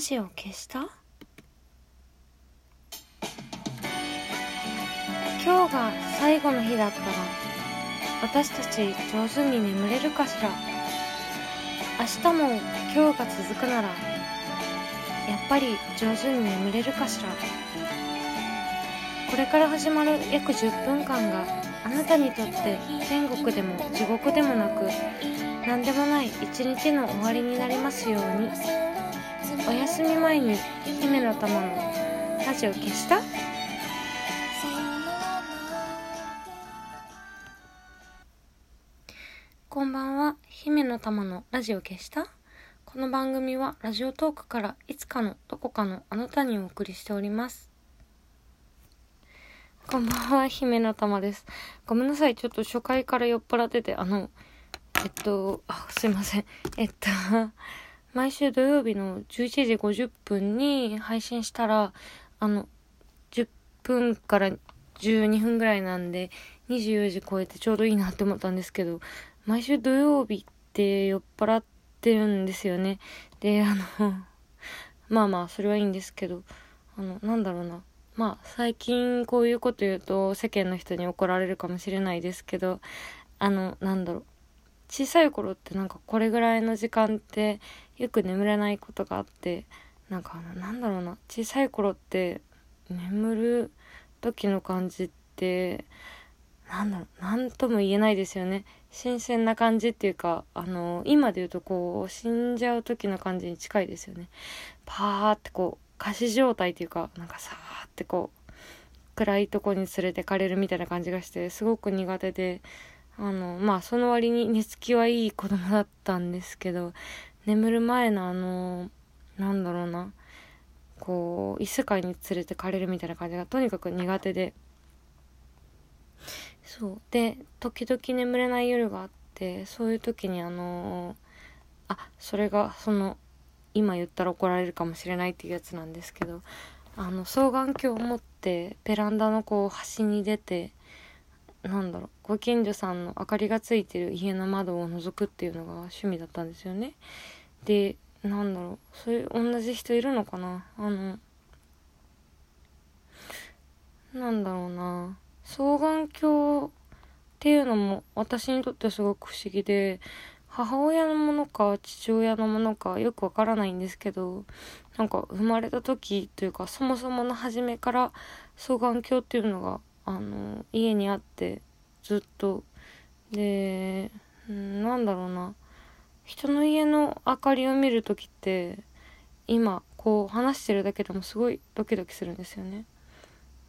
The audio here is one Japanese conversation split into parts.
ジオ消した？今日が最後の日だったら私たち上手に眠れるかしら？明日も今日が続くならやっぱり上手に眠れるかしら？これから始まる約10分間があなたにとって天国でも地獄でもなく何でもない一日の終わりになりますように。お休み前に姫の玉のラジオ消した？こんばんは。姫の玉のラジオ消した？この番組はラジオトークからいつかのどこかのあなたにお送りしております。こんばんは。姫の玉です。ごめんなさい。ちょっと初回から酔っ払っててあのえっとあすいません。えっと毎週土曜日の11時50分に配信したら、あの、10分から12分ぐらいなんで、24時超えてちょうどいいなって思ったんですけど、毎週土曜日って酔っ払ってるんですよね。で、あの、まあまあ、それはいいんですけど、あの、なんだろうな。まあ、最近こういうこと言うと世間の人に怒られるかもしれないですけど、あの、なんだろう。小さい頃ってなんかこれぐらいの時間ってよく眠れないことがあってなんかあのなんだろうな。小さい頃って眠る時の感じってなんだろう何とも言えないですよね。新鮮な感じっていうかあの今で言うとこう死んじゃう時の感じに近いですよね。パーってこう仮死状態っていうかなんかさーってこう暗いとこに連れてかれるみたいな感じがしてすごく苦手であのまあその割に寝つきはいい子供だったんですけど眠る前のあのなんだろうな。こう異世界に連れてかれるみたいな感じがとにかく苦手で。そう。で時々眠れない夜があってそういう時にあのあそれがその今言ったら怒られるかもしれないっていうやつなんですけどあの双眼鏡を持ってベランダのこう端に出てなんだろうご近所さんの明かりがついてる家の窓を覗くっていうのが趣味だったんですよね。でなんだろうそういう同じ人いるのかな？あのなんだろうな。双眼鏡っていうのも私にとってすごく不思議で母親のものか父親のものかよくわからないんですけどなんか生まれた時というかそもそもの初めから双眼鏡っていうのがあの家にあってずっと。で、うん、なんだろうな。人の家の明かりを見る時って今こう話してるだけでもすごいドキドキするんですよね。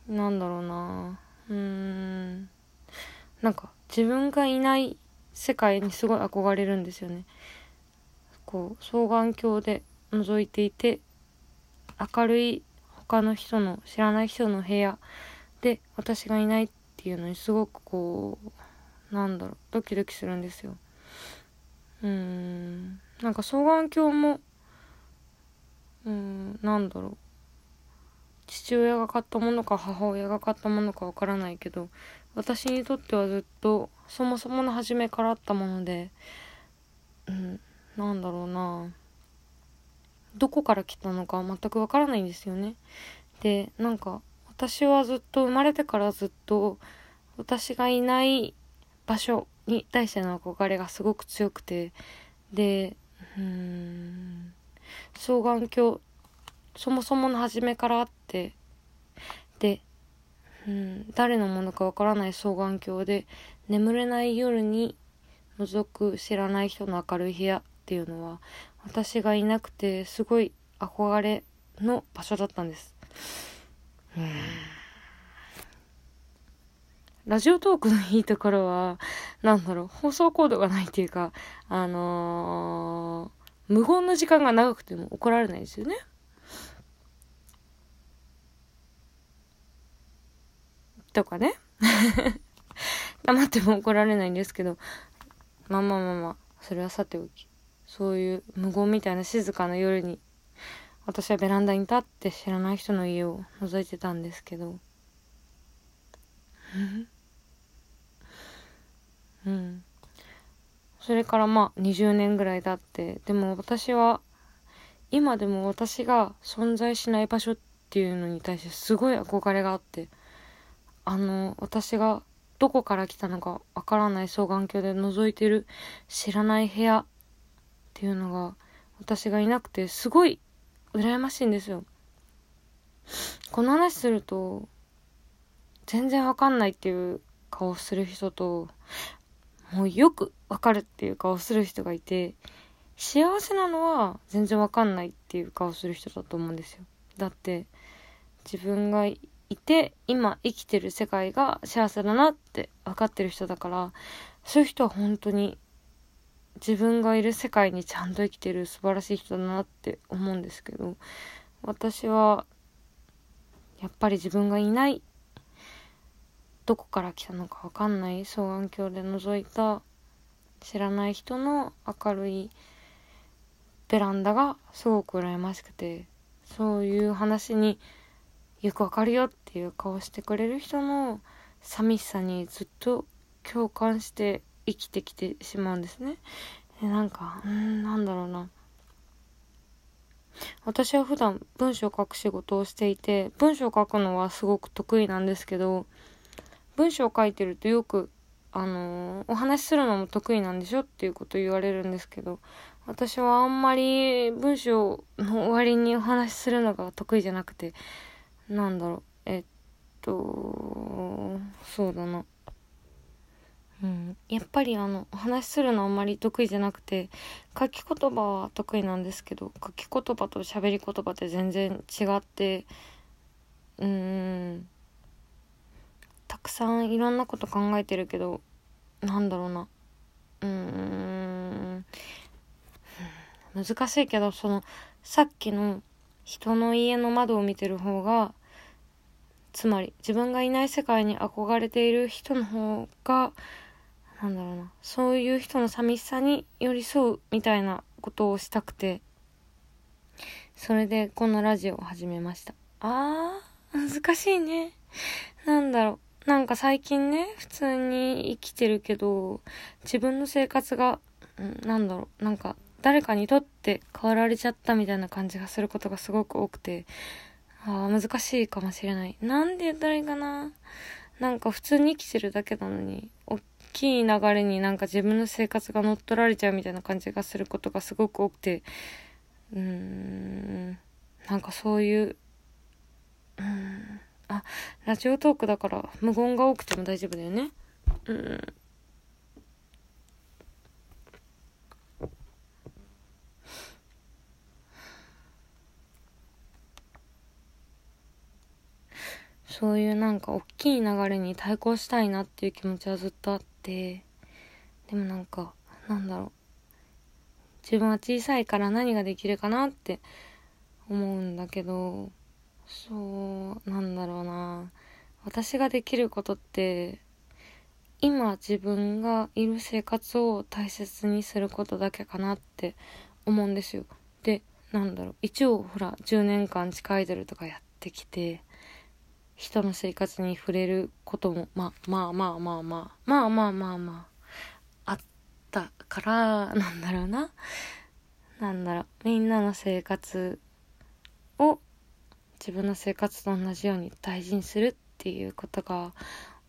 なんだろうな。うーん。なんか自分がいない世界にすごい憧れるんですよね。こう双眼鏡で覗いていて明るい他の人の知らない人の部屋で私がいないっていうのにすごくこうなんだろうドキドキするんですよ。うん。なんか双眼鏡もうんなんだろう。父親が買ったものか母親が買ったものかわからないけど私にとってはずっとそもそもの初めからあったものでうんなんだろうな。どこから来たのか全くわからないんですよね。でなんか私はずっと生まれてからずっと私がいない場所に対しての憧れがすごく強くてでうん双眼鏡そもそもの初めからあってでうん誰のものかわからない双眼鏡で眠れない夜に覗く知らない人の明るい部屋っていうのは私がいなくてすごい憧れの場所だったんです。ラジオトークのいいところは、なんだろう、放送コードがないっていうか、あのー、無言の時間が長くても怒られないですよね。とかね。黙っても怒られないんですけど、まあまあまあまあ、それはさておき。そういう無言みたいな静かな夜に私はベランダに立って知らない人の家を覗いてたんですけど うんそれからまあ20年ぐらい経ってでも私は今でも私が存在しない場所っていうのに対してすごい憧れがあってあの私がどこから来たのかわからない双眼鏡で覗いてる知らない部屋っていうのが私がいなくてすごい羨ましいんですよ。この話すると全然わかんないっていう顔する人ともうよくわかるっていう顔する人がいて幸せなのは全然わかんないっていう顔する人だと思うんですよ。だって自分がいて今生きてる世界が幸せだなって分かってる人だからそういう人は本当に自分がいる世界にちゃんと生きてる素晴らしい人だなって思うんですけど私はやっぱり自分がいないどこから来たのか分かんない双眼鏡で覗いた知らない人の明るいベランダがすごく羨ましくてそういう話によくわかるよっていう顔してくれる人の寂しさにずっと共感して生きてきてしまうんですね。でなんかうんなんだろうな私は普段文章を書く仕事をしていて文章を書くのはすごく得意なんですけど文章を書いてるとよくあのー、お話しするのも得意なんでしょっていうこと言われるんですけど私はあんまり文章の終わりにお話しするのが得意じゃなくてなんだろうえっとそうだな。うん、やっぱりあのお話しするのあんまり得意じゃなくて書き言葉は得意なんですけど書き言葉と喋り言葉って全然違ってうんたくさんいろんなこと考えてるけどなんだろうな。うん。難しいけどそのさっきの人の家の窓を見てる方がつまり自分がいない世界に憧れている人の方がなんだろうな。そういう人の寂しさに寄り添うみたいなことをしたくてそれでこのラジオを始めました。あー難しいね。なんだろう。なんか最近ね普通に生きてるけど自分の生活が、うん、なんだろうなんか誰かにとって変わられちゃったみたいな感じがすることがすごく多くてああ難しいかもしれない。なんで言ったらいいかな。なんか普通に生きてるだけなのに大きい流れになんか自分の生活が乗っ取られちゃうみたいな感じがすることがすごく多くてうーんなんかそういううんあラジオトークだから無言が多くても大丈夫だよね。うん。そういうなんか大きい流れに対抗したいなっていう気持ちはずっとあって。でもなんかなんだろう。自分は小さいから何ができるかなって思うんだけど。そう。私ができることって今自分がいる生活を大切にすることだけかなって思うんですよ。でなんだろう。一応ほら10年間地下アイドルとかやってきて人の生活に触れることも、まあまあまあまあまあ、まあまあまあまあ、あったから、なんだろうな。なんだろう、みんなの生活を自分の生活と同じように大事にするっていうことが、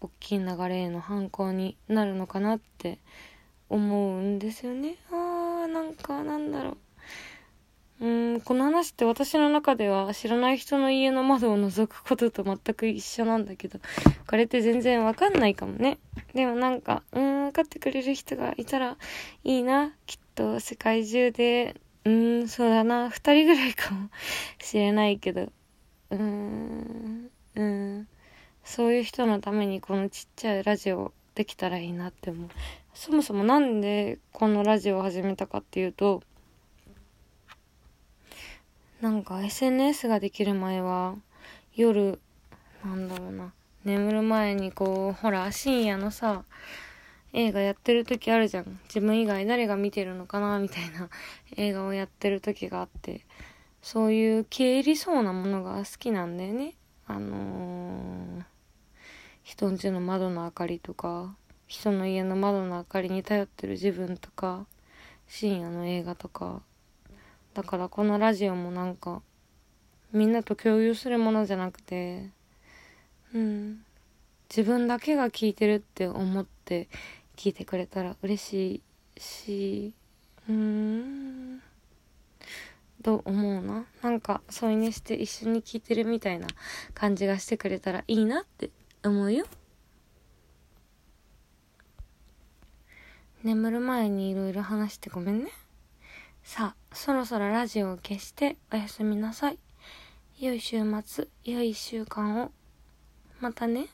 大きい流れへの反抗になるのかなって思うんですよね。あー、なんかなんだろう。うんこの話って私の中では知らない人の家の窓を覗くことと全く一緒なんだけどこれって全然わかんないかもね。でもなんかうん分かってくれる人がいたらいいな。きっと世界中でうんそうだな。2人ぐらいかもしれないけど。うーん。そういう人のためにこのちっちゃいラジオできたらいいなって思う。そもそもなんでこのラジオを始めたかっていうとなんか SNS ができる前は夜なんだろうな眠る前にこうほら深夜のさ映画やってる時あるじゃん。自分以外誰が見てるのかなみたいな映画をやってる時があって。そういう消えりそうなものが好きなんだよね。あのー、人んちの窓の明かりとか人の家の窓の明かりに頼ってる自分とか深夜の映画とか。だからこのラジオもなんかみんなと共有するものじゃなくてうん。自分だけが聞いてるって思って聞いてくれたら嬉しいしうーんと思うな？なんか添い寝して一緒に聞いてるみたいな感じがしてくれたらいいなって思うよ。眠る前にいろいろ話してごめんね。さあそろそろラジオを消しておやすみなさい。良い週末良い1週間を。またね。